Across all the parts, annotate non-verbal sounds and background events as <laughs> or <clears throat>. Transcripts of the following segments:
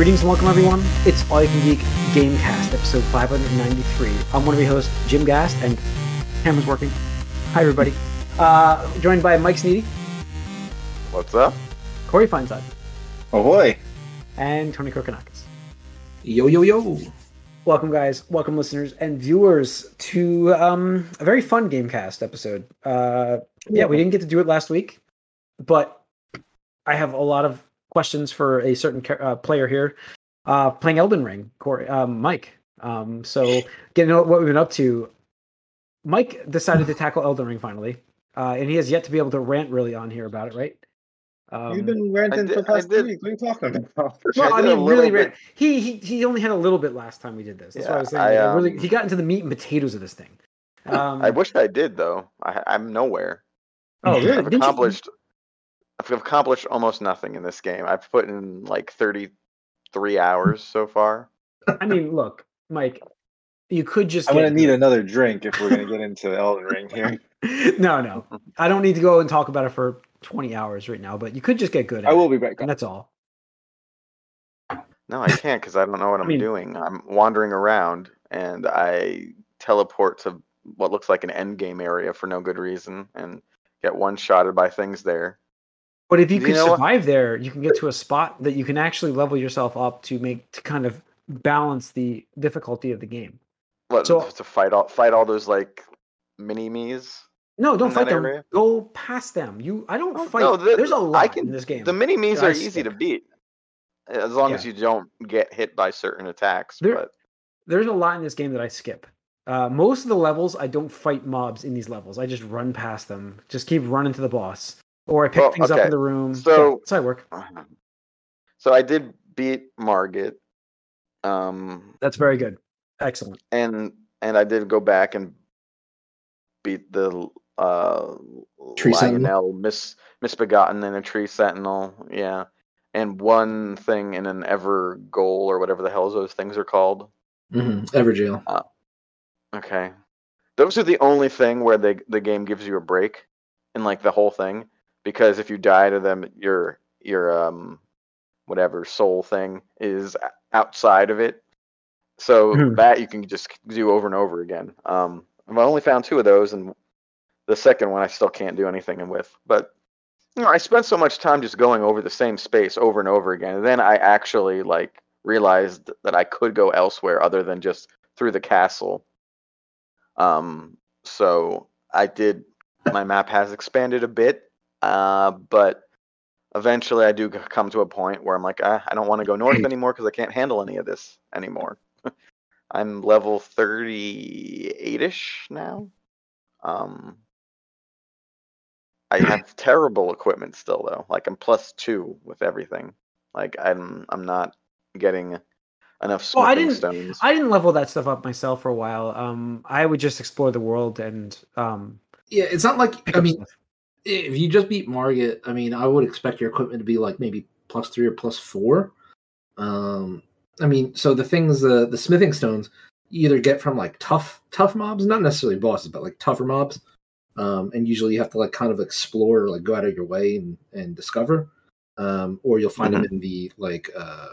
Greetings and welcome, everyone. It's All You Can Geek Gamecast, episode 593. I'm one of your hosts, Jim Gast, and camera's working. Hi, everybody. Uh, joined by Mike Sneedy, What's up? Corey Feinside, Ahoy! and Tony Kokonakis. Yo yo yo! Welcome, guys. Welcome, listeners and viewers, to um, a very fun Gamecast episode. Uh, yeah, we didn't get to do it last week, but I have a lot of questions for a certain uh, player here uh, playing Elden Ring, Corey, um, Mike. Um, so, getting what we've been up to, Mike decided to tackle Elden Ring finally, uh, and he has yet to be able to rant really on here about it, right? Um, You've been ranting did- for the past I did- two weeks. What are you talking about? well, <laughs> I, I mean, little really, rant. He, he he only had a little bit last time we did this. That's what I Yeah, was saying. I, Like, really, um, he got into the meat and potatoes of this thing. <laughs> Um, I wish I did though. I, I'm nowhere. oh, really? I've Didn't you- accomplished. I've accomplished almost nothing in this game. I've put in like 33 hours so far. I mean, look, Mike, you could just. I'm gonna need good. another drink if we're gonna get into Elden Ring here. <laughs> no, no, I don't need to go and talk about it for 20 hours right now. But you could just get good. At I will it, be back. and that's all. No, I can't because I don't know what I I'm mean- doing. I'm wandering around and I teleport to what looks like an end game area for no good reason and get one shotted by things there. But if you You could know what? survive there, you can get to a spot that you can actually level yourself up to make to kind of balance the difficulty of the game. What So- to fight all fight all those like mini me's? No, don't fight them. area? Go past them. You, I don't Oh, fight. no, the- There's a lot can- in this game. The mini me's are easy to beat. As long as you don't get hit by certain attacks. There- but There's a lot in this game that I skip. Uh, most of the levels, I don't fight mobs in these levels. I just run past them. Just keep running to the boss, or I pick Well, things up in the room. so- yeah, that's how I work. So I did beat Margit. Um That's very good. Excellent. and and I did go back and beat the uh Tree Sentinel? Lionel mis misbegotten and a tree sentinel, yeah. And one thing in an ever goal or whatever the hell those things are called. Mm-hmm. Evergaol. Okay. Those are the only thing where they the game gives you a break in like the whole thing because if you die to them your your um whatever soul thing is outside of it. So Mhm. that you can just do over and over again. Um I've only found two of those and the second one I still can't do anything with. But you know, I spent so much time just going over the same space over and over again. And then I actually like realized that I could go elsewhere other than just through the castle. Um, so I did. My map has expanded a bit, uh, but eventually I do come to a point where I'm like, ah, I don't want to go north <clears throat> anymore because I can't handle any of this anymore. <laughs> I'm level 38ish now. Um, I <clears throat> have terrible equipment still though. Like I'm plus two with everything. Like I'm I'm not getting enough Well, I didn't- stones. I didn't level that stuff up myself for a while. Um, I would just explore the world and um. Yeah, it's not like I mean, stuff. If you just beat Margit, I mean, I would expect your equipment to be like maybe plus three or plus four. Um, I mean, so the things, the the smithing stones, you either get from like tough tough mobs, not necessarily bosses, but like tougher mobs. Um, and usually you have to like kind of explore, like go out of your way and and discover. Um, or you'll find them in the like uh,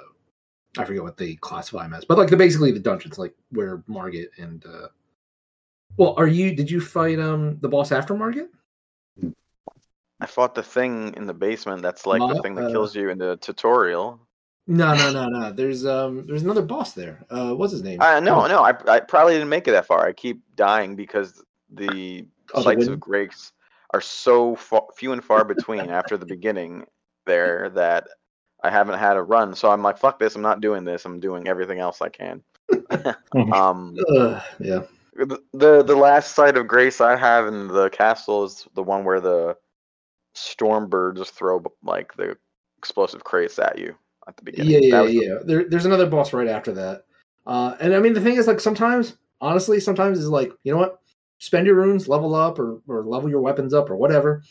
I forget what they classify them as, but like the basically the dungeons, like where Margit and uh, well, are you? Did you fight um the boss after Margit? I fought the thing in the basement that's like the thing that uh, kills you in the tutorial. No, no, no, no. There's um, there's another boss there. Uh, what's his name? Uh, no, Oh, no, I, I probably didn't make it that far. I keep dying because the Oh, sites of grace are so fa- few and far between after the beginning there that I haven't had a run. So I'm like, fuck this. I'm not doing this. I'm doing everything else I can. <laughs> um, Uh, yeah. the, the the last site of grace I have in the castle is the one where the storm birds throw like the explosive crates at you at the beginning. Yeah, That yeah, the- yeah. There, there's another boss right after that. Uh, and I mean, the thing is, like, sometimes, honestly, sometimes it's like, you know what? Spend your runes, level up, or or level your weapons up, or whatever,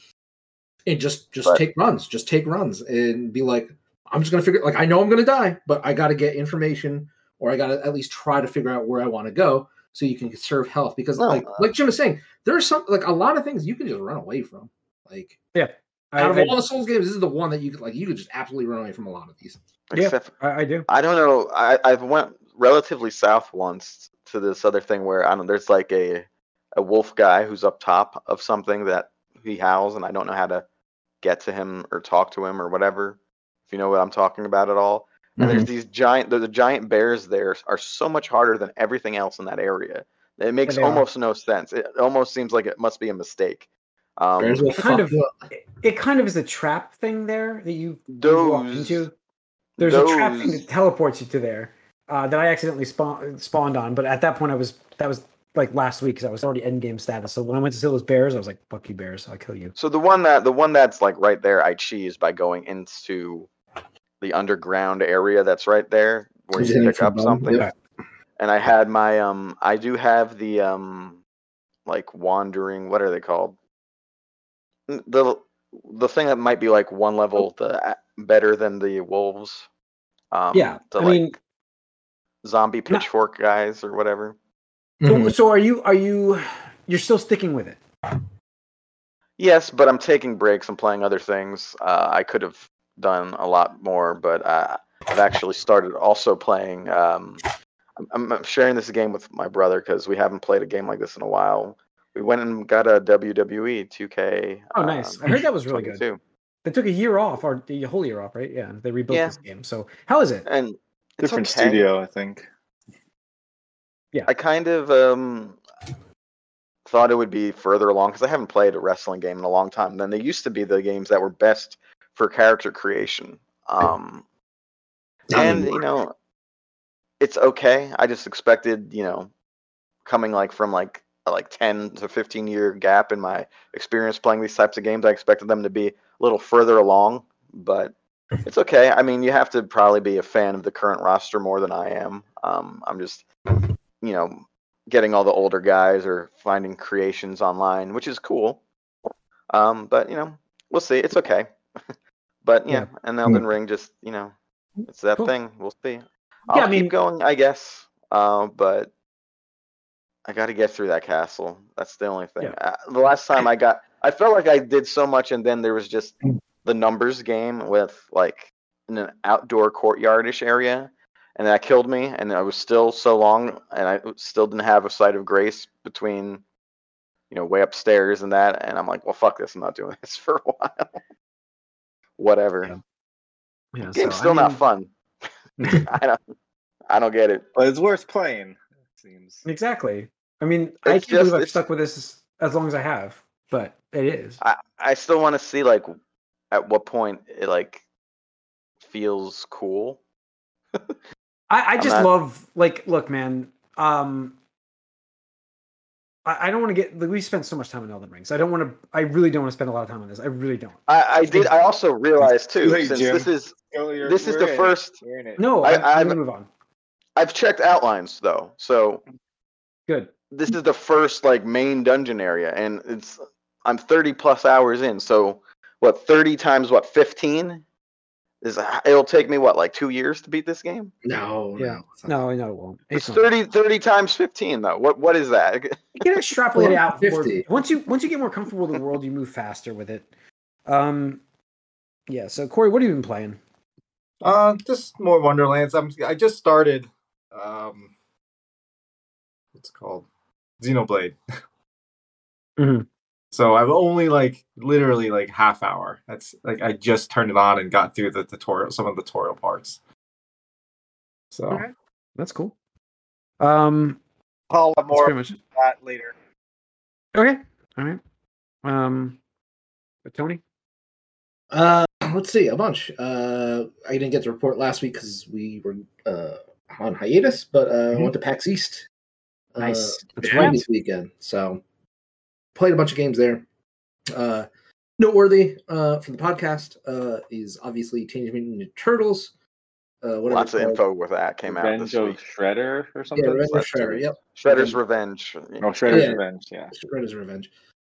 and just just Right. take runs, just take runs, and be like, I'm just gonna figure. Like, I know I'm gonna die, but I got to get information, or I got to at least try to figure out where I want to go, so you can conserve health. Because, like, uh, like Jim is saying, there's some like a lot of things you can just run away from. Like, I I, out of I, all the Souls games, this is the one that you could like. You could just absolutely run away from a lot of these. Yeah. I, I do. I don't know. I I went relatively south once to this other thing where I don't. There's like a a wolf guy who's up top of something that he howls, and I don't know how to get to him or talk to him or whatever. If you know what I'm talking about at all. And there's mm-hmm. these giant. The, the giant bears there are so much harder than everything else in that area. It makes they are. almost no sense. It almost seems like it must be a mistake. Um, Bears will kind fuck of- It, it kind of is a trap thing there that you, you walk those into. There's a trap thing that teleports you to there uh, that I accidentally spawn, spawned on, but at that point I was that was like last week because I was already end game status. So when I went to see those bears, I was like, "Fuck you, bears! I'll kill you." So the one that the one that's like right there, I cheese by going into the underground area that's right there where you hitting pick up something. yep. And I had my um, I do have the um, like wandering. What are they called? N- The the thing that might be like one level the better than the wolves. Um, yeah, the I like mean, zombie not- pitchfork guys or whatever. so, Mhm. so are you are you you're still sticking with it? Yes, but I'm taking breaks. I'm playing other things. Uh, I could have done a lot more, but uh, I've actually started also playing. Um, I'm, I'm sharing this game with my brother because we haven't played a game like this in a while. We went and got a WWE 2K. Oh, nice! um, I heard that was really good. 22. They took a year off, or the whole year off, right? Yeah, they rebuilt Yeah. this game. So how is it? And Different okay. studio, I think. Yeah, I kind of um, thought it would be further along because I haven't played a wrestling game in a long time. Then they used to be the games that were best for character creation. Um, Not and anymore. you know, it's okay. I just expected, you know, coming like from like a like ten to fifteen year gap in my experience playing these types of games, I expected them to be a little further along, but it's okay. I mean, you have to probably be a fan of the current roster more than I am. Um, I'm just, you know, getting all the older guys or finding creations online, which is cool. Um, but you know, we'll see. It's okay. <laughs> but yeah, and Elden Ring just, you know, it's that Cool. thing. We'll see. I'll I mean- keep going, I guess. Uh, but I got to get through that castle. That's the only thing. Yeah. Uh, the last time I <laughs> got, I felt like I did so much, and then there was just the numbers game with like in an outdoor courtyardish area, and that killed me. And I was still so long, and I still didn't have a site of grace between, you know, way upstairs and that. And I'm like, well, fuck this. I'm not doing <laughs> this for a while. Whatever. Yeah. Yeah, Game's so, I still not fun. <laughs> I don't. I don't get it. But it's worth playing, it seems. Exactly. I mean, I can't believe I've stuck with this as long as I have, but it is. I, I still want to see like at what point it like feels cool. <laughs> I, I just not- love like look, man. Um, I, I don't want to get. Like, we spent so much time in Elden Rings. I don't want to. I really don't want to spend a lot of time on this. I really don't. I, I did. I also realized too, late, since Jim. this is this is the in first. We're in it. No, I- I, I, am I've- gonna move on. I've checked outlines though, so Good. This is the first like main dungeon area, and it's I'm 30 plus hours in. So what? 30 times what? 15 is it'll take me what like two years to beat this game? No, Yeah. no, it's not. No, no, it won't. It's not. 30 30 times 15 though. What what is that? <laughs> You can extrapolate it out. 50. more- Once you once you get more comfortable with the world, you move faster with it. Um, yeah. So Corey, what have you been playing? Uh, just more Wonderlands. I'm. I just started. Um, what's it called? Xenoblade. <laughs> Mhm. So I've only like literally like half hour. That's like I just turned it on and got through the tutorial, some of the tutorial parts. So Okay. That's cool. Um, I'll have more pretty of much. that later. Okay. All right. Um, but Tony. Uh, let's see, a bunch. Uh, I didn't get to report last week because we were uh, on hiatus, but uh, I went to PAX East. Uh, Nice. That's right right. this weekend. So played a bunch of games there. Uh, noteworthy uh, for the podcast uh, is obviously Teenage Mutant Ninja Turtles. Uh, whatever Lots of info with that came out Revenge this of week. Shredder or something? Yeah, Revenge of last two Shredder. Yep, Shredder's Revenge. Oh, Shredder's Yeah. Revenge, yeah. Shredder's Revenge.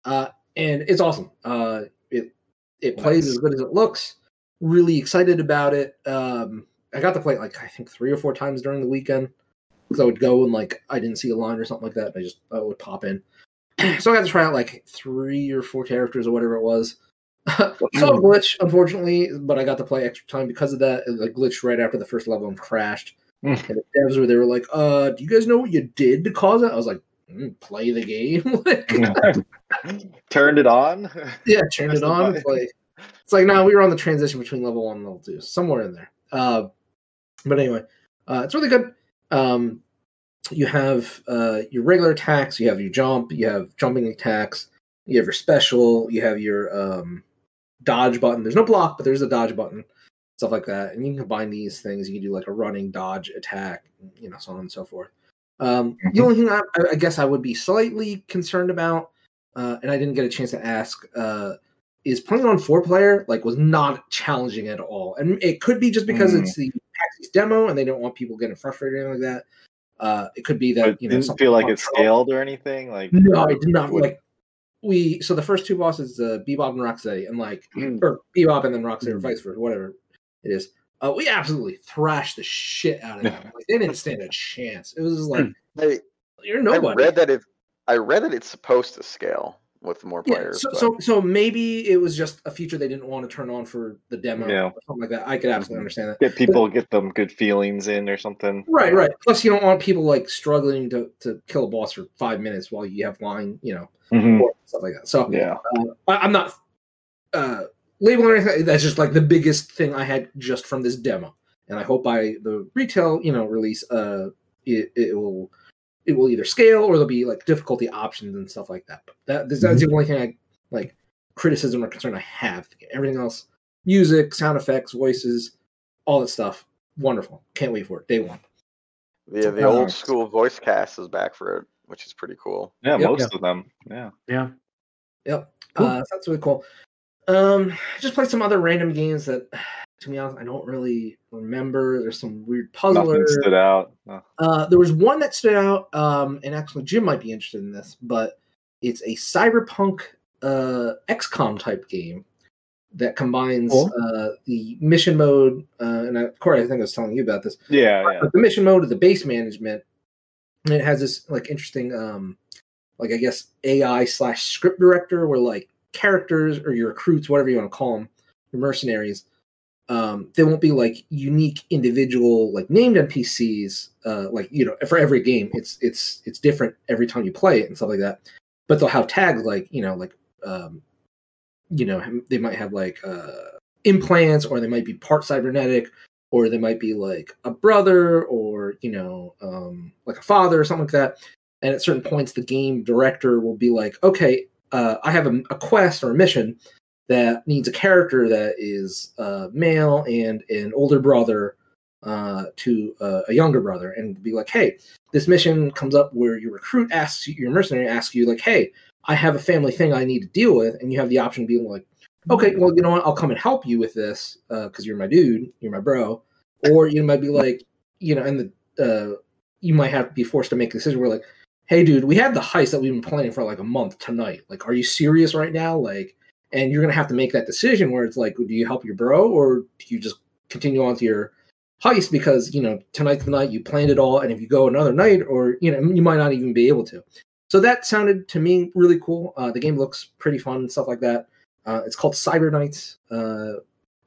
Uh, and it's awesome. Uh, it it plays as good as it looks. Really excited about it. Um, I got to play it like I think three or four times during the weekend because I would go and like I didn't see a line or something like that. And I just I would pop in. <clears throat> so I got to try out like three or four characters or whatever it was. <laughs> A glitch, unfortunately, but I got to play extra time because of that. It like, glitched right after the first level and crashed. Hmm. <laughs> and the devs were they were like, "Uh, do you guys know what you did to cause it?" I was like, mm, "Play the game." <laughs> like, Turned it on. yeah, turned Press it on. It's like, it's like no, we were on the transition between level one and level two, somewhere in there. Uh, but anyway, uh, it's really good. Um, you have uh, your regular attacks, you have your jump, you have jumping attacks, you have your special, you have your um, dodge button. There's no block, but there's a dodge button, stuff like that. And you can combine these things. You can do like a running, dodge, attack, you know, so on and so forth. Um, The Mhm. only thing I, I guess I would be slightly concerned about, uh, and I didn't get a chance to ask, uh, is playing on four player like was not challenging at all. And it could be just because Mm. it's the PAX East demo and they don't want people getting frustrated or anything like that. Uh, it could be that But you know didn't feel like it scaled or anything. Like no, I did not would- like. We so the first two bosses, uh, Bebop and Rocksteady, and like <clears throat> Mm. or Bebop and then Rocksteady, or Mm. vice versa, whatever it is. Uh, we absolutely thrashed the shit out of them. <laughs> Like, they didn't stand a chance. It was like I, you're nobody. I nobody. read that it. I read that it's supposed to scale with more yeah, players. so, so so maybe it was just a feature they didn't want to turn on for the demo Yeah. or something like that. I could absolutely Mhm. understand that. get people get them good feelings in or something. Right, right. Plus, you don't want people like struggling to, to kill a boss for five minutes while you have line, you know, Mhm. or stuff like that. So Yeah. uh, I, I'm not uh, labeling anything. That's just like the biggest thing I had just from this demo, and I hope by the retail, you know, release, uh, it, it will it will either scale or there'll be like difficulty options and stuff like that. But that that's the only thing I like criticism or concern I have. Everything else, music, sound effects, voices, all that stuff, wonderful. Can't wait for it. Day one. the the old school voice cast is back for it, which is pretty cool. Yeah, Yep. most of them. Yeah. Yeah. Yep. Cool. Uh, that's really cool. Um, just play some other random games that, to be honest, I don't really remember. There's some weird Nothing puzzler. stood out. No. Uh, there was one that stood out, um, and actually Jim might be interested in this, but it's a cyberpunk uh, XCOM type game that combines Cool. uh, the mission mode, uh, and I, Corey, I think I was telling you about this, Yeah, yeah. but the mission mode of the base management, and it has this like interesting, um, like I guess AI slash script director, where like characters or your recruits, whatever you want to call them, your mercenaries, um, they won't be like unique individual like named NPCs. Uh, like you know, for every game, it's it's it's different every time you play it and stuff like that. But they'll have tags like you know like um, you know they might have like uh, implants or they might be part cybernetic or they might be like a brother or you know um, like a father or something like that and at certain points the game director will be like okay uh, i have a, a quest or a mission that needs a character that is uh, male and an older brother uh, to uh, a younger brother and be like hey this mission comes up where your recruit asks you your mercenary asks you like hey i have a family thing i need to deal with and you have the option of being like okay, well, you know what? I'll come and help you with this because you're my dude, you're my bro. Or you might be like, you know, and the uh, you might have to be forced to make a decision where like, hey, dude, we had the heist that we've been planning for like a month tonight. Like, are you serious right now? Like, and you're gonna have to make that decision where it's like, do you help your bro or do you just continue on to your heist because you know tonight's the night you planned it all, and if you go another night, or you know, you might not even be able to. So that sounded to me really cool. Uh, the game looks pretty fun and stuff like that. Uh, it's called Cyber Knights uh,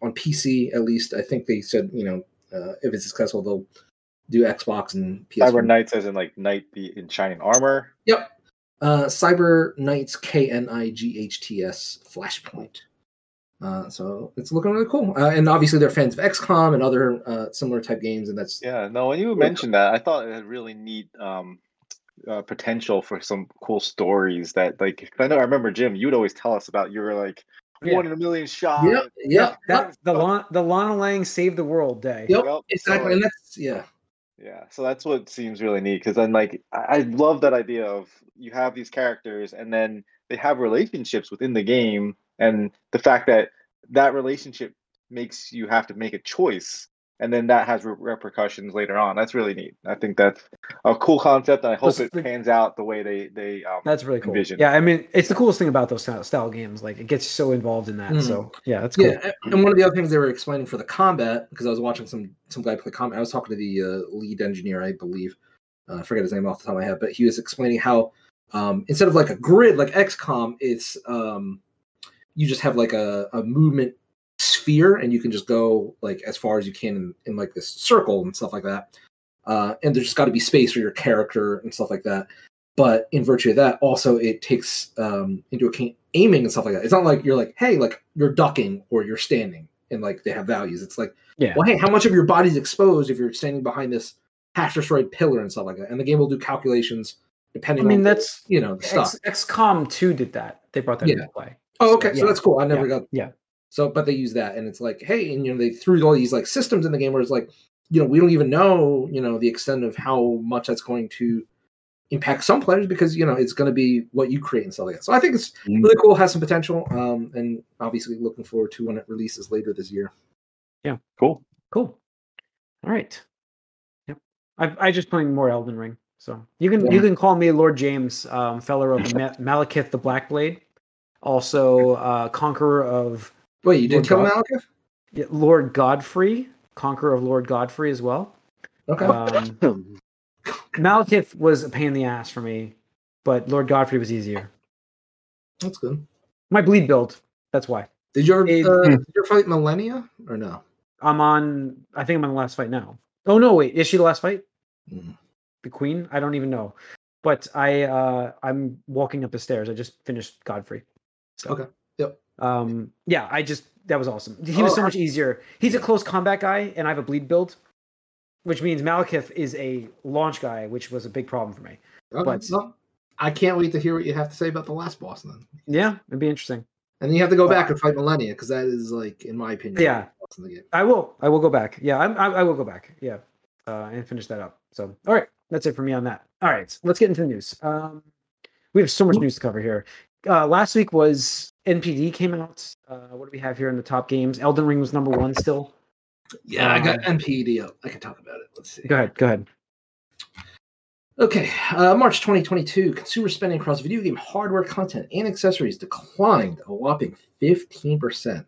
on PC, at least. I think they said, you know, uh, if it's successful, they'll do Xbox and PS. Cyber Knights as in like knight in shining armor. Yep. Uh, Cyber Knights K N I G H T S Flashpoint. Uh, so it's looking really cool. Uh, and obviously, they're fans of XCOM and other uh, similar type games, and that's Yeah, no, when you mentioned that, I thought it had really neat um, uh, potential for some cool stories that, like, I know I remember Jim, you'd always tell us about you were like Yeah. one in a million shot. Yep, yep, That, the Lon, the Lana Lang Save the World Day. yep, Yep, exactly. so- and that's yeah, Yeah, so that's what seems really neat because then, like, I, I love that idea of you have these characters and then they have relationships within the game, and the fact that that relationship makes you have to make a choice, and then that has re- repercussions later on. That's really neat. I think that's a cool concept, and I hope Plus it the- pans out the way they they. Um, That's really cool. Envision. Yeah, I mean, it's the coolest thing about those style, style games. Like, it gets you so involved in that. Mhm. So, yeah, that's cool. Yeah, and one of the other things they were explaining for the combat because I was watching some some guy play combat. I was talking to the uh, lead engineer, I believe. Uh, I forget his name off the top of my head, but he was explaining how um, instead of like a grid like XCOM, it's um, you just have like a, a movement sphere and you can just go like as far as you can in, in like this circle and stuff like that. Uh, and there's just got to be space for your character and stuff like that. But in virtue of that, also it takes um, into account aiming and stuff like that. It's not like you're like, hey, like you're ducking or you're standing and like they have values. It's like, Yeah. well, hey, how much of your body's exposed if you're standing behind this hash destroyed pillar and stuff like that? And the game will do calculations depending I mean, that's you know the stuff. X, XCOM 2 did that. They brought that Yeah. into play. Oh, okay. So Yeah. that's cool. I never got. Yeah. So, but they use that, and it's like, hey, and you know, they threw all these like systems in the game where it's like, you know, we don't even know, you know, the extent of how much that's going to impact some players because you know it's going to be what you create and stuff like that. So I think it's Mm. really cool, has some potential, um, and obviously looking forward to when it releases later this year. Yeah, cool. Cool. All right. Yep. I I just playing more Elden Ring. So you can Yeah. you can call me Lord James, um, feller of <laughs> Ma- Maliketh the Black Blade, also uh, conqueror of Wait, you did Lord kill God. Maliketh? yeah, Lord Godfrey, conqueror of Lord Godfrey as well. Okay. Um, <laughs> Maliketh was a pain in the ass for me, but Lord Godfrey was easier. That's good. My bleed build. That's why Did you ever It- uh, did you ever fight Malenia or no? I'm on. I think I'm on the last fight now. Oh no, wait, is she the last fight? Mm. The queen? I don't even know. But I uh I'm walking up the stairs. I just finished Godfrey. So, Okay. Yep. Um yeah, I just that was awesome. He was Oh, so much easier. He's a close combat guy and I have a bleed build, which means Maliketh is a launch guy, which was a big problem for me. Okay. But- I can't wait to hear what you have to say about the last boss then. Yeah, it'd be interesting. And then you have to go back and fight Malenia because that is like, in my opinion, Yeah. boss in the game. I will. I will go back. Yeah, I'm, I, I will go back. Yeah, uh, and finish that up. So, all right, that's it for me on that. All right, let's get into the news. Um, we have so much news to cover here. Uh, last week was NPD came out. Uh, what do we have here in the top games? Elden Ring was number one still. Yeah, I got Um, NPD up. I can talk about it. Let's see. Go ahead. Go ahead. Okay, uh, March 2022, consumer spending across video game hardware, content, and accessories declined a whopping 15%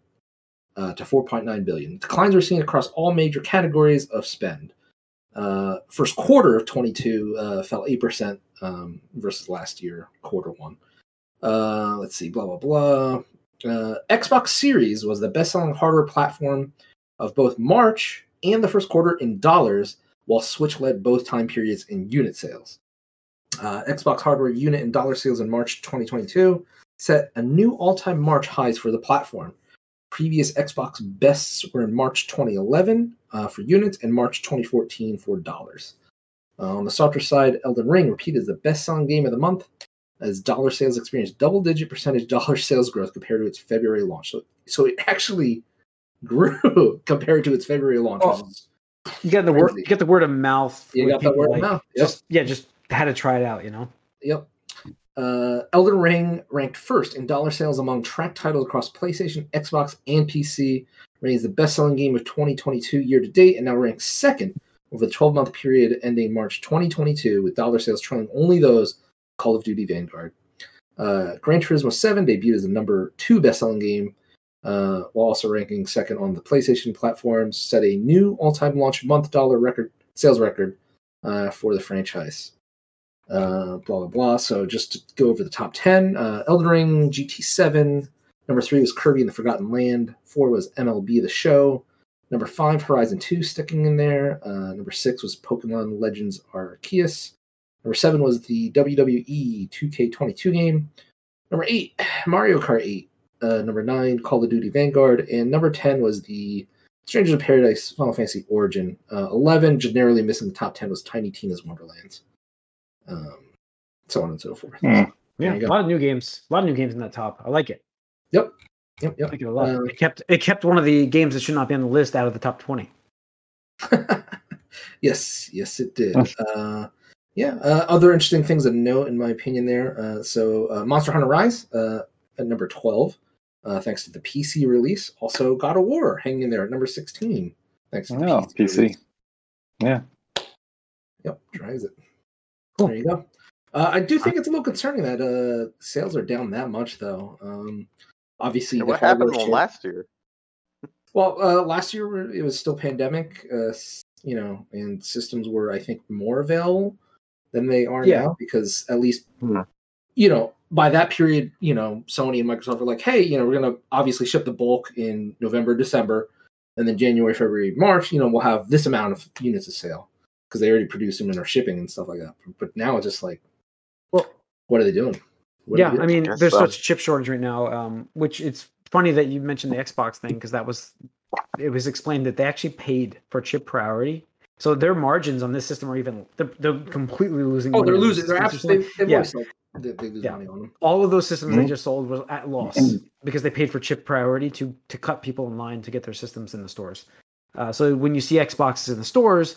uh, to 4.9 billion. Declines were seen across all major categories of spend. Uh, first quarter of 22 uh, fell 8% um, versus last year, quarter one. Uh, let's see, blah, blah, blah. Uh, Xbox Series was the best selling hardware platform of both March and the first quarter in dollars while Switch led both time periods in unit sales. Uh, Xbox hardware unit and dollar sales in March 2022 set a new all time March highs for the platform. Previous Xbox bests were in March 2011 uh, for units and March 2014 for dollars. Uh, on the softer side, Elden Ring repeated the best selling game of the month as dollar sales experienced double digit percentage dollar sales growth compared to its February launch. So, so it actually grew <laughs> compared to its February launch. Oh, You got the word. You got the word of mouth. You got people, word of mouth. Yep. Just yeah, just had to try it out. You know. Yep. Uh, Elden Ring ranked first in dollar sales among track titles across PlayStation, Xbox, and PC. Remains the best-selling game of 2022 year to date, and now ranks second over the 12-month period ending March 2022, with dollar sales trailing only those Call of Duty Vanguard. Uh, Gran Turismo 7 debuted as the number two best-selling game, uh, while also ranking second on the PlayStation platforms. Set a new all-time launch month dollar record sales record uh, for the franchise uh, blah blah blah. So just to go over the top ten: uh, Elden Ring, GT7. Number three was Kirby and the Forgotten Land. Four was MLB The Show. Number five, Horizon Two, sticking in there. Uh, number six was Pokemon Legends Arceus. Number seven was the WWE 2K22 game. Number eight, <sighs> Mario Kart 8. Uh, number nine, Call of Duty Vanguard, and number ten was the Strangers of Paradise Final Fantasy Origin. Uh, Eleven, generally missing the top ten, was Tiny Tina's Wonderlands um, so on and so forth. Hmm. Yeah, a lot of new games. A lot of new games in that top. I like it. Yep, Yep. yep. I like it a lot. Um, it kept it kept one of the games that should not be on the list out of the top twenty. <laughs> yes, yes, it did. Uh, yeah, uh, other interesting things to note, in my opinion, there. Uh, so, uh, Monster Hunter Rise uh, at number 12, uh, thanks to the PC release. Also, God of War hanging in there at number 16, thanks to the Oh, PC. release. Yeah. Yep, drives it. Cool. There you go. Uh, I do think it's a little concerning that uh, sales are down that much, though. Um, obviously, Yeah, what happened share- last year? Well, uh, last year it was still pandemic, uh, you know, and systems were, I think, more available than they are Yeah. now because at least, Hmm. you know, by that period, you know, Sony and Microsoft are like, hey, you know, we're going to obviously ship the bulk in November, December, and then January, February, March, you know, we'll have this amount of units of sale because they already produce them and are shipping and stuff like that. But now it's just like, Well, what are they doing? What yeah, they I mean, Guess there's so. such a chip shortage right now. Um, which it's funny that you mentioned the Xbox thing because that was it was explained that they actually paid for chip priority. So their margins on this system are even they're, they're completely losing. oh, money they're losing. They're absolutely. They've Yeah. always said that they lose Yeah. money on them. all of those systems they Mhm. just sold was at loss because they paid for chip priority to to cut people in line to get their systems in the stores. Uh, so when you see Xboxes in the stores,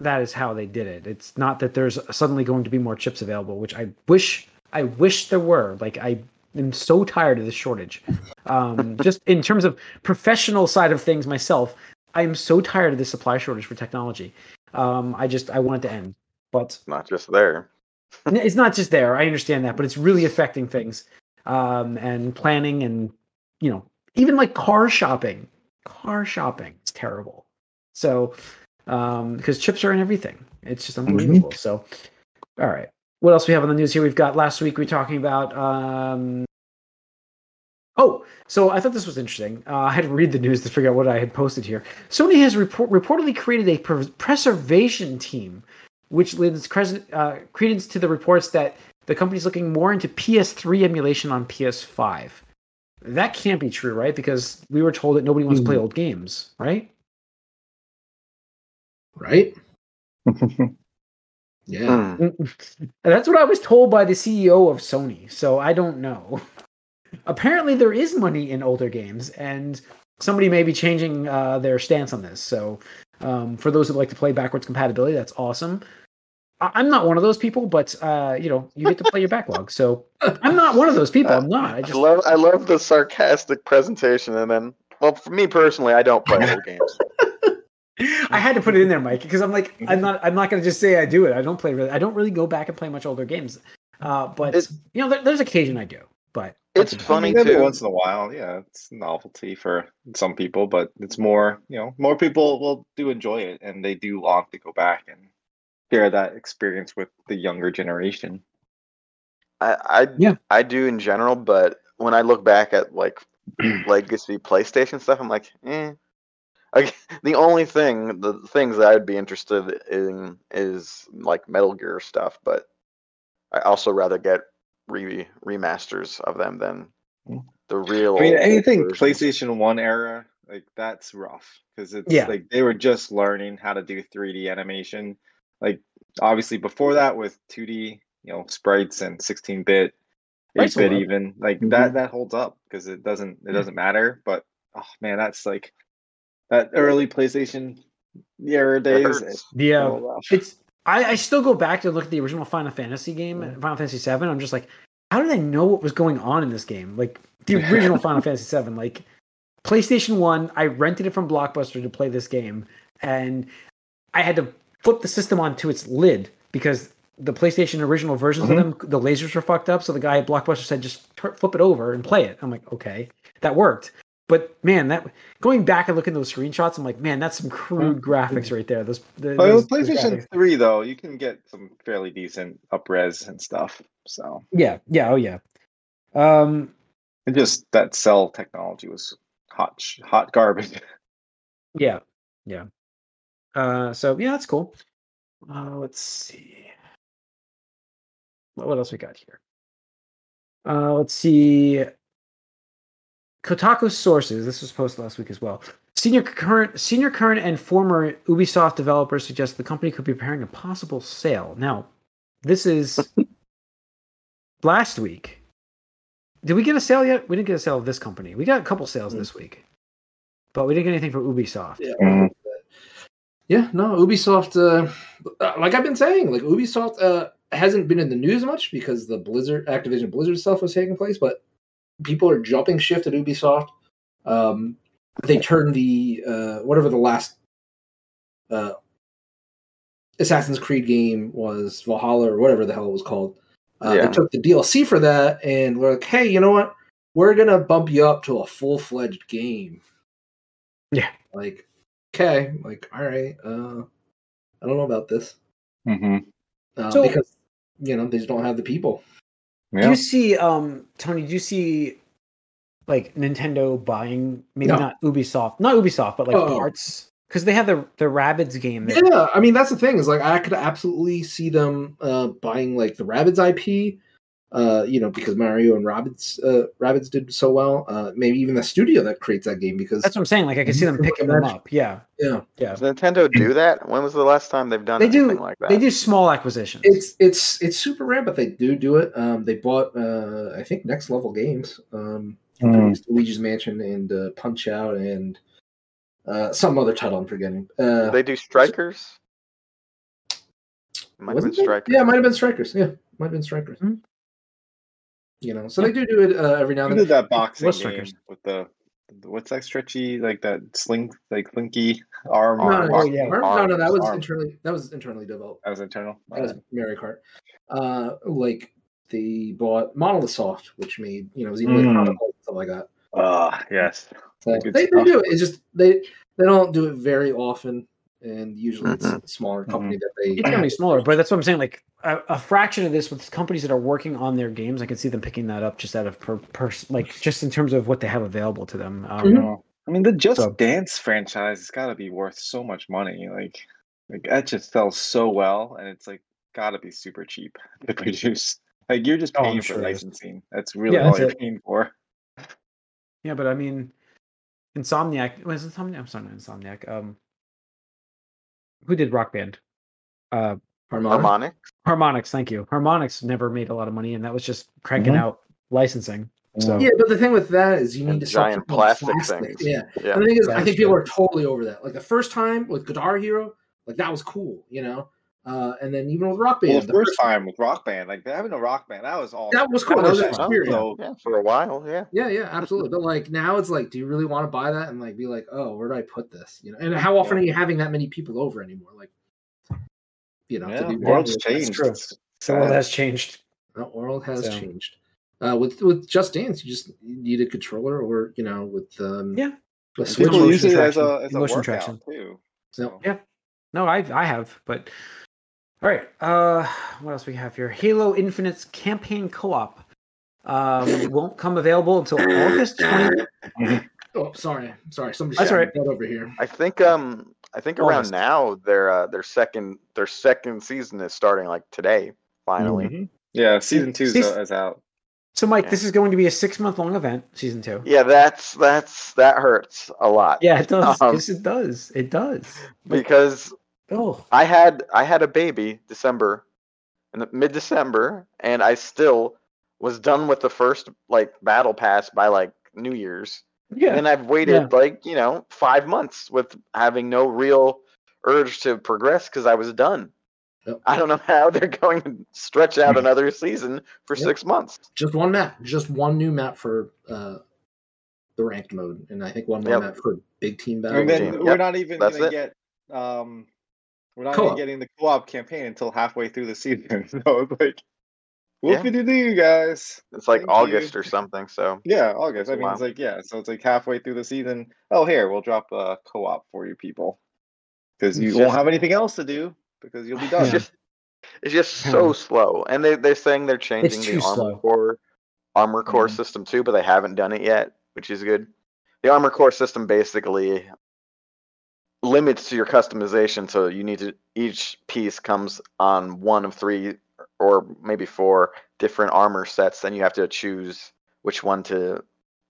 that is how they did it. It's not that there's suddenly going to be more chips available, which I wish I wish there were. Like I am so tired of this shortage. Um, just in terms of professional side of things myself, I am so tired of the supply shortage for technology. Um, I just I want it to end. But Not just there. It's not just there. I understand that, but it's really affecting things um, and planning, and you know, even like car shopping. Car shopping is terrible. So, um, because chips are in everything, it's just unbelievable. So, all right, what else we have on the news here? We've got last week we were talking about. Um, oh, so I thought this was interesting. Uh, I had to read the news to figure out what I had posted here. Sony has report- reportedly created a pres- preservation team which lends cres- uh, credence to the reports that the company's looking more into PS3 emulation on PS5. That can't be true, right? Because we were told that nobody wants to play old games, right? Right? <laughs> Yeah. Hmm. <laughs> That's what I was told by the CEO of Sony, so I don't know. <laughs> Apparently, there is money in older games, and somebody may be changing uh, their stance on this. So, um, for those who like to play backwards compatibility, that's awesome. I- I'm not one of those people, but uh, you know, you get to play your <laughs> backlog. So, I'm not one of those people. I'm not. I I just love I love the sarcastic presentation, and then well, for me personally, I don't play <laughs> old games. I had to put it in there, Mike, because I'm like, I'm not, I'm not going to just say I do it. I don't play really, I don't really go back and play much older games. Uh, but It's- you know, there, there's occasion I do. But It's I mean, funny every too. once in a while, yeah, it's novelty for some people, but it's more, you know, more people will do enjoy it, and they do want to go back and share that experience with the younger generation. I, I Yeah. I do in general, but when I look back at like <clears throat> legacy PlayStation stuff, I'm like, eh. Like, <laughs> the only thing, the things that I'd be interested in is like Metal Gear stuff, but I also rather get re remasters of them than Mm. the real. I mean, anything versions. PlayStation One era, like that's rough because it's Yeah. like they were just learning how to do 3D animation. Like obviously before that with 2D, you know, sprites and 16-bit, 8-bit even, like Mhm. that that holds up because it doesn't it doesn't matter. But oh man, that's like that early PlayStation era days. hurts. It's yeah, so it's, I, I still go back to look at the original Final Fantasy game, and Final Fantasy Seven. I'm just like, how did I know what was going on in this game? Like the <laughs> original Final Fantasy Seven, like PlayStation One, I rented it from Blockbuster to play this game, and I had to flip the system onto its lid because the PlayStation original versions of mm-hmm. them, the lasers were fucked up. So the guy at Blockbuster said, just flip it over and play it. I'm like, okay, that worked. But man, that going back and looking at those screenshots, I'm like, man, that's some crude graphics right there. Those, the, But those- with those PlayStation 3 though, you can get some fairly decent upres and stuff. So Yeah, yeah, oh yeah. Um, it just that cell technology was hot hot garbage. <laughs> yeah, yeah. Uh, so yeah, that's cool. Uh, let's see. What what else we got here? Uh, let's see. Kotaku sources. This was posted last week as well. Senior current, senior current, and former Ubisoft developers suggest the company could be preparing a possible sale. Now, this is <laughs> last week. Did we get a sale yet? We didn't get a sale of this company. We got a couple sales this week, but we didn't get anything for Ubisoft. Yeah. Mm. Yeah, no, Ubisoft, uh, uh, like I've been saying, like Ubisoft uh, hasn't been in the news much because the Blizzard, Activision Blizzard stuff was taking place, but people are jumping shift at Ubisoft. Um, they turned the, uh, whatever the last uh, Assassin's Creed game was, Valhalla or whatever the hell it was called. Uh, Yeah. They took the DLC for that and we're like, hey, you know what? We're going to bump you up to a full fledged game. Yeah. Like, okay, like, all right, uh, I don't know about this Mm-hmm. uh, So- because you know they just don't have the people. Do you see, um, Tony? Do you see like Nintendo buying maybe No. not Ubisoft, not Ubisoft, but like Oh. parts because they have the the Rabbids game. that- Yeah, I mean that's the thing is like I could absolutely see them uh, buying like the Rabbids IP, uh, you know, because Mario and Rabbids uh, Rabbids did so well. Uh, maybe even the studio that creates that game because That's what I'm saying. Like I can see them picking them up. Yeah, yeah, yeah. Does Nintendo do that? When was the last time they've done They do. like that? They do small acquisitions. it's it's it's super rare, but they do do it. Um, they bought uh, I think Next Level Games, um, Mm. produced Luigi's Mansion and uh, Punch Out and uh, some other title I'm forgetting. Uh, they do strikers? Might have been strikers. Yeah, might have been Strikers. Yeah, might have been Strikers. Mhm. You know, so they do do it uh, every now and then. did that boxing What's game Strikers? with the what's that stretchy like that sling like slinky arm? No, Arm, no, Oh, no, yeah. no, no, that was Arm. internally that was internally developed. That was internal. That was Mario Kart. Uh, like they bought Monolith Soft, which made you know Xenoblade Mm. Chronicles and stuff like that. Ah, yes. So they, they do it. It's just they they don't do it very often, and usually it's Mhm. a smaller company that they. it's gonna be <clears throat> smaller, but that's what I'm saying. Like a, a fraction of this with companies that are working on their games, I can see them picking that up just out of per, pers- like just in terms of what they have available to them. Um, Mhm. I mean, the Just So- Dance franchise has got to be worth so much money. Like, like that just sells so well, and it's like got to be super cheap <laughs> to produce. Like, you're just Oh, paying sure for it is. licensing. That's really Yeah, all that's you're it. paying for. Yeah, but I mean, Insomniac was Insomniac. I'm sorry, Insomniac. Um, who did Rock Band? Uh, Harmonic. Harmonic? Harmonix. Thank you. Harmonix never made a lot of money, and that was just cranking Mhm. out licensing. So Yeah, but the thing with that is you need to sell giant something plastic things. Yeah, Yeah. And the thing is, Yeah, I that's think people are totally over that. Like the first time with Guitar Hero, like that was cool, you know. Uh, and then even with Rock Band, Well, the the first time with Rock Band, like having a Rock Band, that was all. That was cool. That That was was experience. So, Yeah, for a while, yeah. Yeah, yeah, absolutely. But like now, it's like, do you really want to buy that and like be like, oh, where do I put this? You know, and how often Yeah. are you having that many people over anymore? Like, you know, yeah, do the world's that. changed. true. The world has changed. The world has So- changed. Uh, with with Just Dance, you just need a controller, or you know, with um, Yeah. a Switch. People use it as a as a Motion workout traction. too. So- So, Yeah. No, I I have, but all right. Uh, what else we have here? Halo Infinite's campaign co-op um, <laughs> won't come available until August 20. <laughs> Oh, sorry, sorry, somebody That's shouted all right. that over here. I think um I think around August. now their uh, their second their second season is starting like today, finally. Mhm. yeah, season two is, Season- is out. So, Mike, Yeah. this is going to be a six-month-long event, season two. Yeah, that's that's that hurts a lot. Yeah, it does. Um, yes, it does. It does. Because oh, I had I had a baby December, in mid December, and I still was done with the first like battle pass by like New Year's. yeah. And I've waited like, you know, five months with having no real urge to progress because I was done. Yep. I don't know how they're <laughs> going to stretch out <laughs> another season for Yep. six months. Just one map, just one new map for uh, the ranked mode, and I think one more Yep. map for big team battle. And then we're not even gonna get um we're not Co-op. even getting the co-op campaign until halfway through the season. <laughs> So it's like Yeah. whoopie doo you guys. It's like Thank August you. or something. So Yeah, August. I mean wild. it's like yeah, so it's like halfway through the season. Oh here, we'll drop a co-op for you people. Because you It's won't have anything else to do because you'll be done. it's just it's just so slow. And they they're saying they're changing the armor slow. core armor core Mhm. system too, but they haven't done it yet, which is good. The armor core system basically limits to your customization so you need to each piece comes on one of three or maybe four different armor sets then you have to choose which one to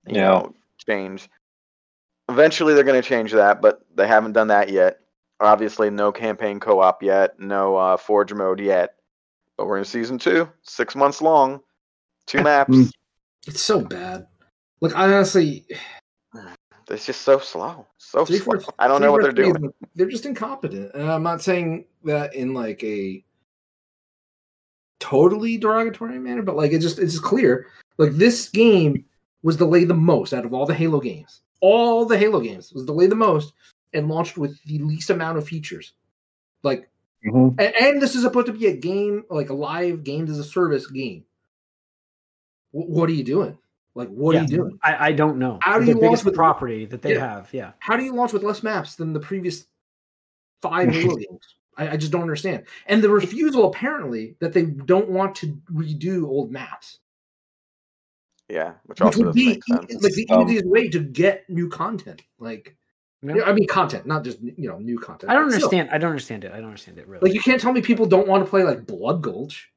you Yeah. know change eventually they're going to change that but they haven't done that yet obviously no campaign co-op yet no uh, forge mode yet but we're in season two six months long two <laughs> maps. It's so bad. Like I honestly, it's just so slow so three slow. four- i don't know what they're doing They're just incompetent, and I'm not saying that in like a totally derogatory manner, but like it just it's just clear. Like this game was delayed the most out of all the Halo games. All the Halo games was delayed the most and launched with the least amount of features. Like Mhm. and, and this is supposed to be a game, like a live games as a service game. Wh- what are you doing? Like, what Yeah. are you doing? I, I don't know. How do the you launch biggest with- property that they Yeah. have? Yeah. How do you launch with less maps than the previous five <laughs> Halo games? I, I just don't understand. And the refusal, apparently, that they don't want to redo old maps. Yeah, which which would be make e- sense. like the Um, easiest way to get new content. Like, Yeah. I mean, content, not just you know new content. I don't but still, understand. I don't understand it. I don't understand it really. Like, you can't tell me people don't want to play like Blood Gulch.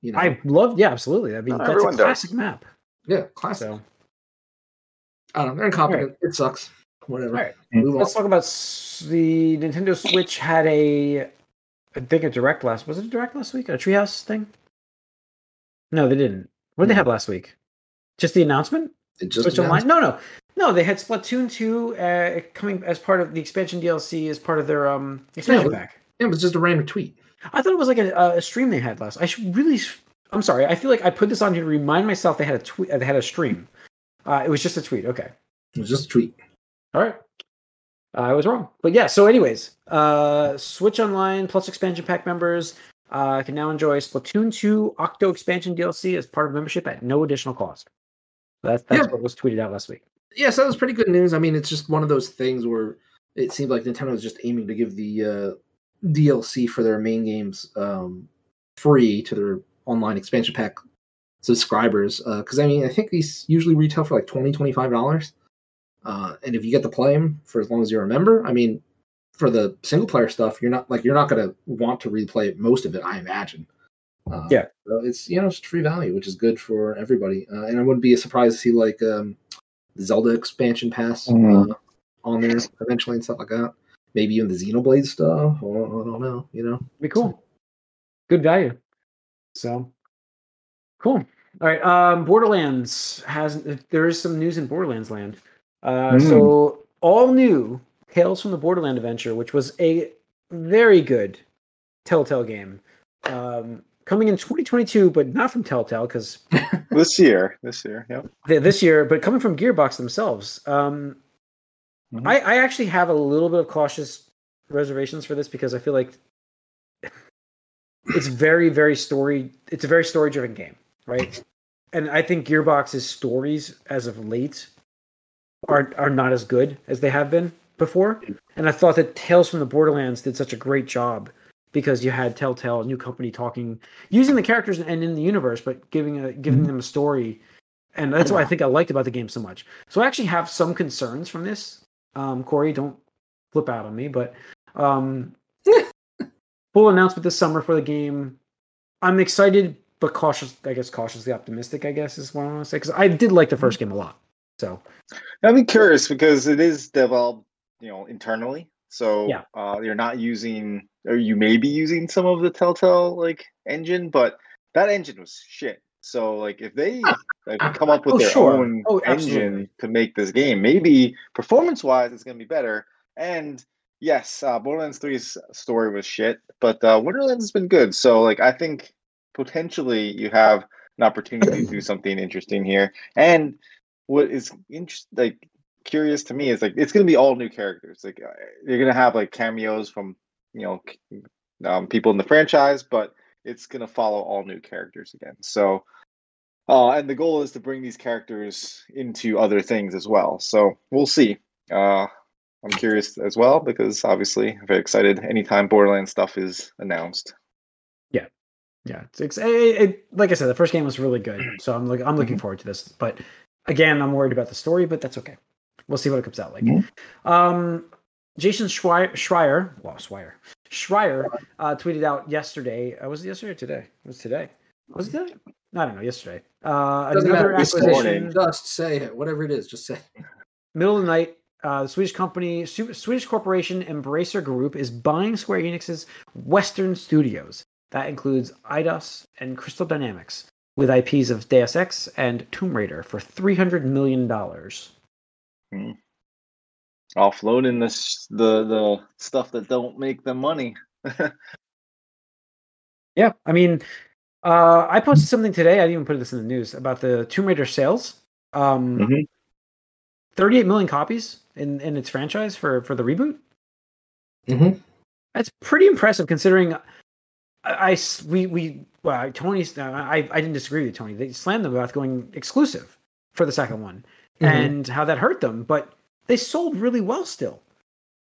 You know, I love. Yeah, absolutely. I mean, No, that's a everyone does. classic map. Yeah, classic. So, I don't know. They're incompetent. It sucks. Whatever. all right. Let's talk about the Nintendo Switch had a, I think a direct last. Was it a direct last week? A Treehouse thing? No, they didn't. What did they have last week? Just the announcement? It just Switch announced- Online? No, no, no. They had Splatoon two uh, coming as part of the expansion DLC as part of their um expansion but- pack. Yeah, it was just a random tweet. I thought it was like a, a stream they had last. I should really. I'm sorry. I feel like I put this on here to remind myself they had a tweet. They had a stream. Uh, it was just a tweet. Okay. It was just a tweet. All right. I was wrong. But yeah, so anyways, uh Switch Online plus expansion pack members uh can now enjoy Splatoon 2 Octo expansion DLC as part of membership at no additional cost. That's that's Yeah. what was tweeted out last week. Yeah, so that was pretty good news. I mean, it's just one of those things where it seemed like Nintendo was just aiming to give the uh, DLC for their main games um, free to their online expansion pack subscribers. Because I mean, I think these usually retail for like 20 dollars, uh, and if you get to play them for as long as you're a member, I mean, for the single player stuff, you're not like you're not going to want to replay most of it. I imagine. Uh, Yeah. so it's you know it's free value, which is good for everybody. Uh, and I wouldn't be surprised to see like um, the Zelda expansion pass uh, on there eventually and stuff like that. Maybe even the Xenoblade stuff. Or, I don't know. You know. Be cool. Good value. So cool. All right. Um Borderlands has there is some news in Borderlands land. Uh Mm. so all new Tales from the Borderland Adventure, which was a very good Telltale game. Um coming in 2022, but not from Telltale because <laughs> This year, this year, yep. this year, but coming from Gearbox themselves. Um, Mhm. I, I actually have a little bit of cautious reservations for this because I feel like it's very, very story. It's a very story driven game, right? And I think Gearbox's stories as of late are are not as good as they have been before. And I thought that Tales from the Borderlands did such a great job because you had Telltale, a new company, talking using the characters and in the universe, but giving a giving them a story. And that's what I think I liked about the game so much. So I actually have some concerns from this. Um, Corey, don't flip out on me, but um, full announcement this summer for the game. I'm excited, but cautious. I guess cautiously optimistic. I guess is what I want to say because I did like the first mm-hmm. game a lot. So I'm curious because it is developed, you know, internally. So Yeah. uh, you're not using, or you may be using some of the Telltale like engine, but that engine was shit. So like, if they ah, like ah, come up with Oh, their sure. own Oh, engine to make this game, maybe performance-wise, it's gonna be better. And yes, uh, Borderlands 3's story was shit, but uh, Wonderlands has been good. So like, I think potentially you have an opportunity to do <coughs> something interesting here. And what is interest like curious to me is like it's gonna be all new characters. Like uh, you're gonna have like cameos from you know um, people in the franchise, but it's gonna follow all new characters again. So. Uh, and the goal is to bring these characters into other things as well. So we'll see. Uh, I'm curious as well because obviously I'm very excited anytime Borderlands stuff is announced. yeah, it's, it's it, it, like I said, the first game was really good. <clears throat> So I'm like I'm looking forward to this. But again, I'm worried about the story, but that's okay. We'll see what it comes out like. Mhm. Um, Jason Schreier, Schreier, well, Schreier, Schreier uh, tweeted out yesterday. Uh, was it yesterday or today? It was today. Was it today? I don't know. Yesterday. Uh, Doesn't another matter. Acquisition. Just say it. Whatever it is, just say. it. Middle of the night. Uh, the Swedish company, Swedish corporation Embracer Group, is buying Square Enix's Western studios. That includes Eidos and Crystal Dynamics, with IPs of Deus Ex and Tomb Raider for three hundred million dollars. Offloading this the the stuff that don't make them money. <laughs> Yeah, I mean, uh, I posted something today. I didn't even put this in the news about the Tomb Raider sales. Um, Mhm. Thirty-eight million copies in in its franchise for for the reboot. Mm-hmm. That's pretty impressive considering. I, we we well Tony's uh, I I didn't disagree with Tony. They slammed them about going exclusive for the second one Mhm. and how that hurt them, but they sold really well still.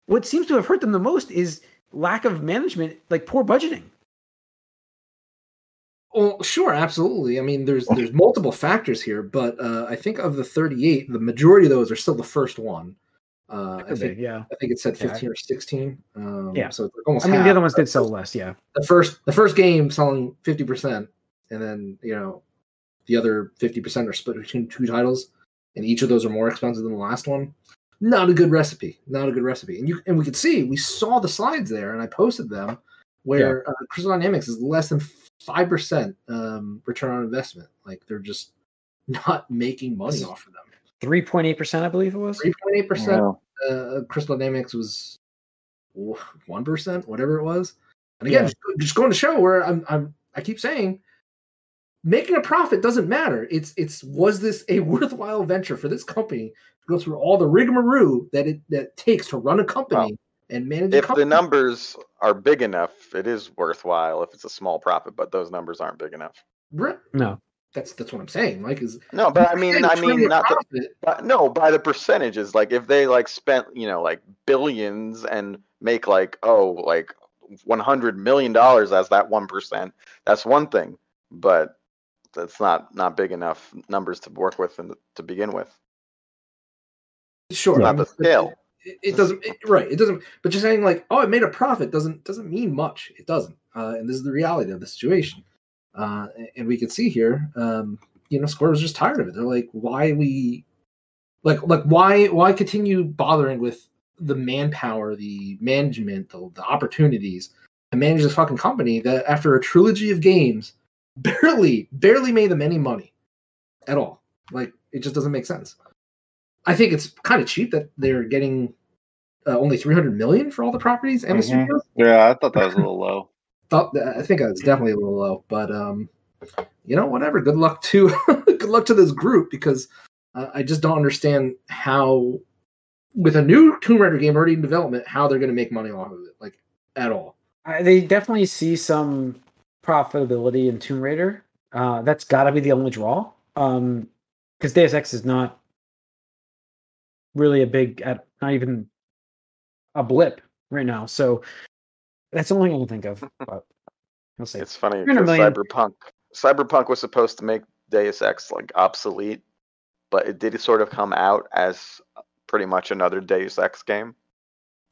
What seems to have hurt them the most is lack of management, like poor budgeting. Well, sure, absolutely. I mean, there's there's multiple factors here, but uh, I think of the 38, the majority of those are still the first one. Uh, I think yeah. I think it said Yeah. 15 or 16. Um, Yeah. so it's almost. I mean, the other ones did sell less, yeah. the first the first game selling 50 percent, and then you know the other 50 percent are split between two titles, and each of those are more expensive than the last one. Not a good recipe. Not a good recipe. And you and we could see we saw the slides there, and I posted them where uh, Crystal Dynamics is less than five percent um, return on investment. Like they're just <laughs> not making money off of them. 3.8%, I believe it was. Three point eight percent Yeah. uh, Crystal Dynamics was one percent, whatever it was. And again, Yeah. just, just going to show where I'm, I'm, I keep saying, making a profit doesn't matter. It's, it's was this a <laughs> worthwhile venture for this company to go through all the rigmarole that it that takes to run a company and manage a If the numbers are big enough, it is worthwhile. If it's a small profit, but those numbers aren't big enough. Right. No. That's that's what I'm saying. Mike is. No, but I mean, I mean, not the, But no, by the percentages, like if they like spent, you know, like billions and make like oh, like one hundred million dollars as that one percent, that's one thing. But that's not not big enough numbers to work with and to begin with. Sure. Not the scale. It, it doesn't it- right. It doesn't. But just saying like, oh, it made a profit doesn't doesn't mean much. It doesn't. Uh, and this is the reality of the situation. Uh, and we can see here, um, you know, Square was just tired of it. They're like, why we, like, like why why continue bothering with the manpower, the management, the, the opportunities to manage this fucking company that after a trilogy of games <laughs> barely barely made them any money at all. Like it just doesn't make sense. I think it's kind of cheap that they're getting uh, only 300 million for all the properties and the Mhm. studios. Yeah, I thought that was a little low. Thought that, I think it's definitely a little low, but um, you know, whatever. Good luck to <laughs> good luck to this group because uh, I just don't understand how, with a new Tomb Raider game already in development, how they're going to make money off of it, like at all. I, they definitely see some profitability in Tomb Raider. Uh, that's got to be the only draw. Um, because Deus Ex is not really a big, not even a blip right now. So that's the only thing I can think of. <laughs> But we'll see. It's funny because million. Cyberpunk Cyberpunk was supposed to make Deus Ex like obsolete, but it did sort of come out as pretty much another Deus Ex game.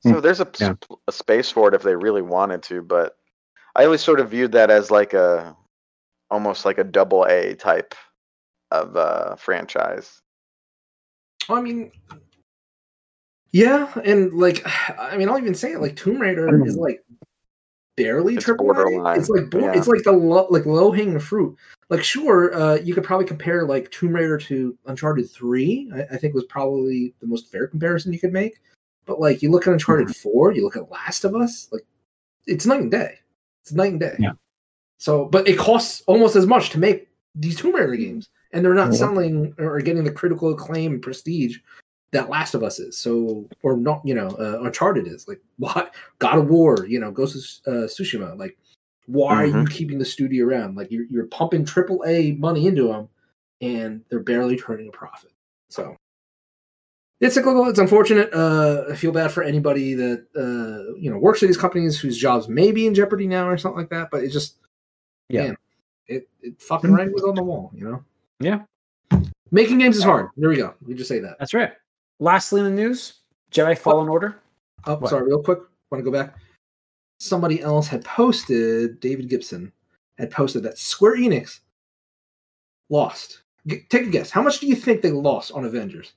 So there's a, Yeah. a space for it if they really wanted to, but I always sort of viewed that as like a almost like a double A type of uh, franchise. I mean, yeah, and like, <sighs> I mean, I'll even say it. Like Tomb Raider is like barely It's triple A. borderline, It's like bo- yeah. it's like the low, like low hanging fruit. Like, sure, uh, you could probably compare like Tomb Raider to Uncharted Three. I, I think was probably the most fair comparison you could make. But like, you look at Uncharted Mm-hmm. Four, you look at Last of Us, like it's night and day. It's night and day. Yeah. So, but it costs almost as much to make these Tomb Raider games, and they're not Mhm. selling or getting the critical acclaim and prestige that Last of Us is. So, or not, you know, uh, Uncharted is. Like, <laughs> what? God of War, you know, Ghost of uh, Tsushima. Like, why are you keeping the studio around? Like, you're you're pumping triple A money into them, and they're barely turning a profit. So. It's cyclical. It's unfortunate. Uh, I feel bad for anybody that uh, you know works at these companies whose jobs may be in jeopardy now or something like that. But it just, Yeah. man, it it fucking writing was on the wall. You know. Yeah. Making games is hard. There we go. We just say that. That's right. Lastly, in the news, Jedi Fallen Order. Oh, What? sorry, real quick. Want to go back? Somebody else had posted, David Gibson had posted that Square Enix lost. G- take a guess. How much do you think they lost on Avengers?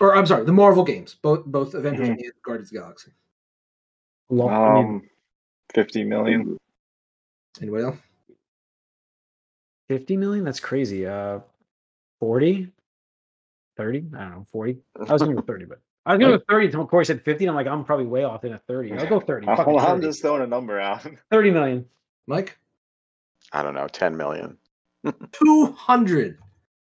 Or I'm sorry, the Marvel games, both both Avengers Mhm. and Guardians of the Galaxy. Lo- I mean, Um, fifty million. Anybody else? 50 million? That's crazy. Uh, 40? 30? I don't know. 40? <laughs> I was going to go 30, but I was going to go 30 until Corey said 50. And I'm like, I'm probably way off in a 30. I'll go 30. <laughs> Oh, Fucking I'm 30. just throwing a number out. 30 million. Mike? I don't know, ten million. <laughs> 200.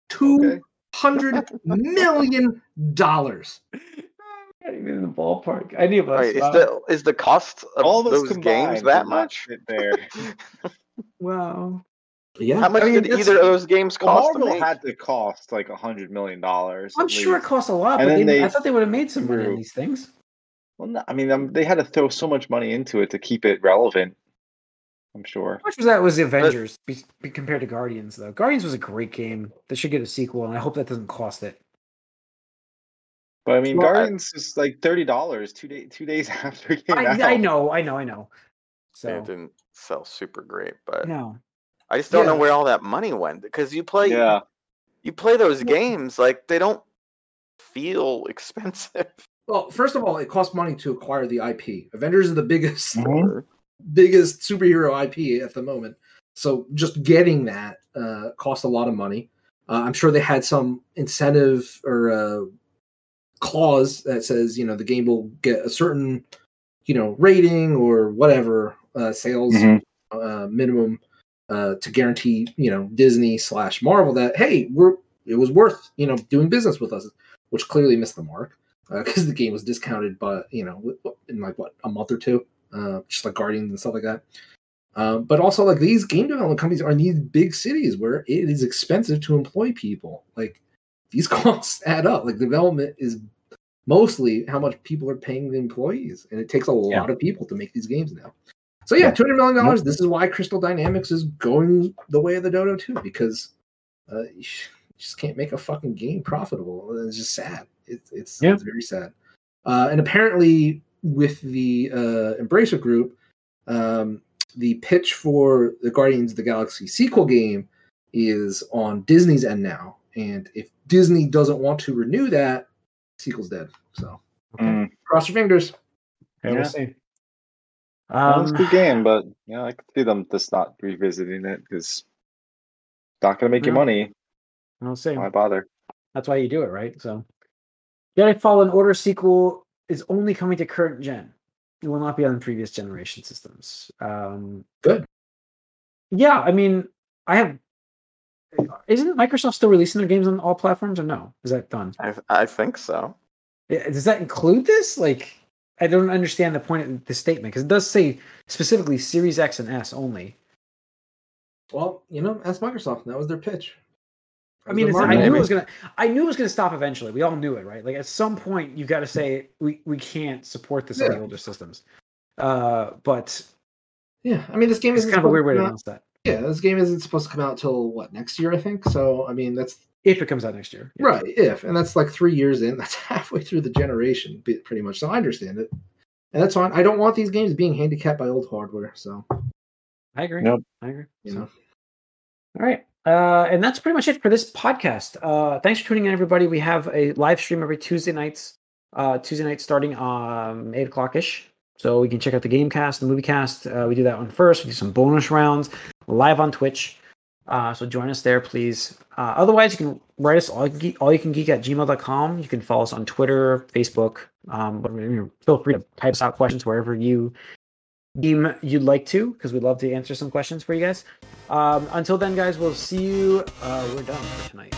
200 million dollars. Not even in the ballpark. Any of us. Wait, is the is the cost of All those combined games that much? there. wow. Yeah. How much I mean, did either of those games cost to Marvel make? had to cost like a hundred million dollars. I'm at sure it least. costs a lot, And but they, they I thought they would have made some money on these things. Well, no, I mean, um, they had to throw so much money into it to keep it relevant. I'm sure. How much was that was the Avengers be, be compared to Guardians though? Guardians was a great game. They should get a sequel, and I hope that doesn't cost it. But I mean, Well, I- Guardians is like thirty dollars two day two days <laughs> after it came out. I, I know, I know, I know. So It didn't sell super great, but no, I just don't know where all that money went because you play Yeah, you play those games like they don't feel <laughs> expensive. Well, first of all, it costs money to acquire the IP. Avengers is the biggest Mhm. <laughs> biggest superhero IP at the moment. So just getting that uh, cost a lot of money. Uh, I'm sure they had some incentive or uh, clause that says you know the game will get a certain you know rating or whatever uh, sales Mhm. uh, minimum uh, to guarantee you know Disney slash Marvel that hey we're it was worth you know doing business with us, which clearly missed the mark <laughs> because the game was discounted, but you know in like what a month or two, uh, just like Guardians and stuff like that. Um, but also like these game development companies are in these big cities where it is expensive to employ people. Like these <laughs> costs add up. Like development is mostly how much people are paying the employees, and it takes a lot Yeah. of people to make these games now. So yeah, two hundred million dollars. This is why Crystal Dynamics is going the way of the dodo too, because uh, you just can't make a fucking game profitable. It's just sad. It's it's, Yeah. it's very sad. Uh, and apparently, with the uh, Embracer Group, um, the pitch for the Guardians of the Galaxy sequel game is on Disney's end now. And if Disney doesn't want to renew that, sequel's dead. So Mm. cross your fingers. okay, Yeah. we'll see. Well, it's Um, a good game, <sighs> but yeah, I could see them just not revisiting it because not gonna make you No. money. we'll see. Why bother? That's why you do it, right? So, Jedi Fallen Order sequel is only coming to current gen. It will not be on previous generation systems. Um, Good. Yeah, I mean, I have. Isn't Microsoft still releasing their games on all platforms, or no? Is that done? I I think so. Yeah, Does that include this? Like, I don't understand the point of the statement because it does say specifically Series X and S only. Well, you know, ask Microsoft. That was their pitch. I mean, it's, I knew it was gonna. I knew it was gonna stop eventually. We all knew it, right? Like at some point, you've got to say we we can't support this on the older systems. Uh, but Yeah, I mean, this game is kind of a weird way to announce that Yeah, this game isn't supposed to come out till what next year, I think. So, I mean, that's if it comes out next year. Yeah. right. If and that's like three years in. <laughs> That's halfway through the generation, pretty much. So I understand it, and that's fine. I don't want these games being handicapped by old hardware. So I agree. Nope. I agree. you So- know, All right. Uh, and that's pretty much it for this podcast. Uh, thanks for tuning in, everybody. We have a live stream every Tuesday nights. Uh, Tuesday night starting um eight o'clock ish. So we can check out the game cast, the movie cast. Uh, we do that one first. We do some bonus rounds live on Twitch. Uh, so join us there, please. Uh, otherwise, you can write us all, all you can geek at gmail.com. You can follow us on Twitter, Facebook. Um, feel free to type us out questions wherever you deem you'd like to, because we'd love to answer some questions for you guys. Um, until then, guys, we'll see you. Uh, we're done for tonight.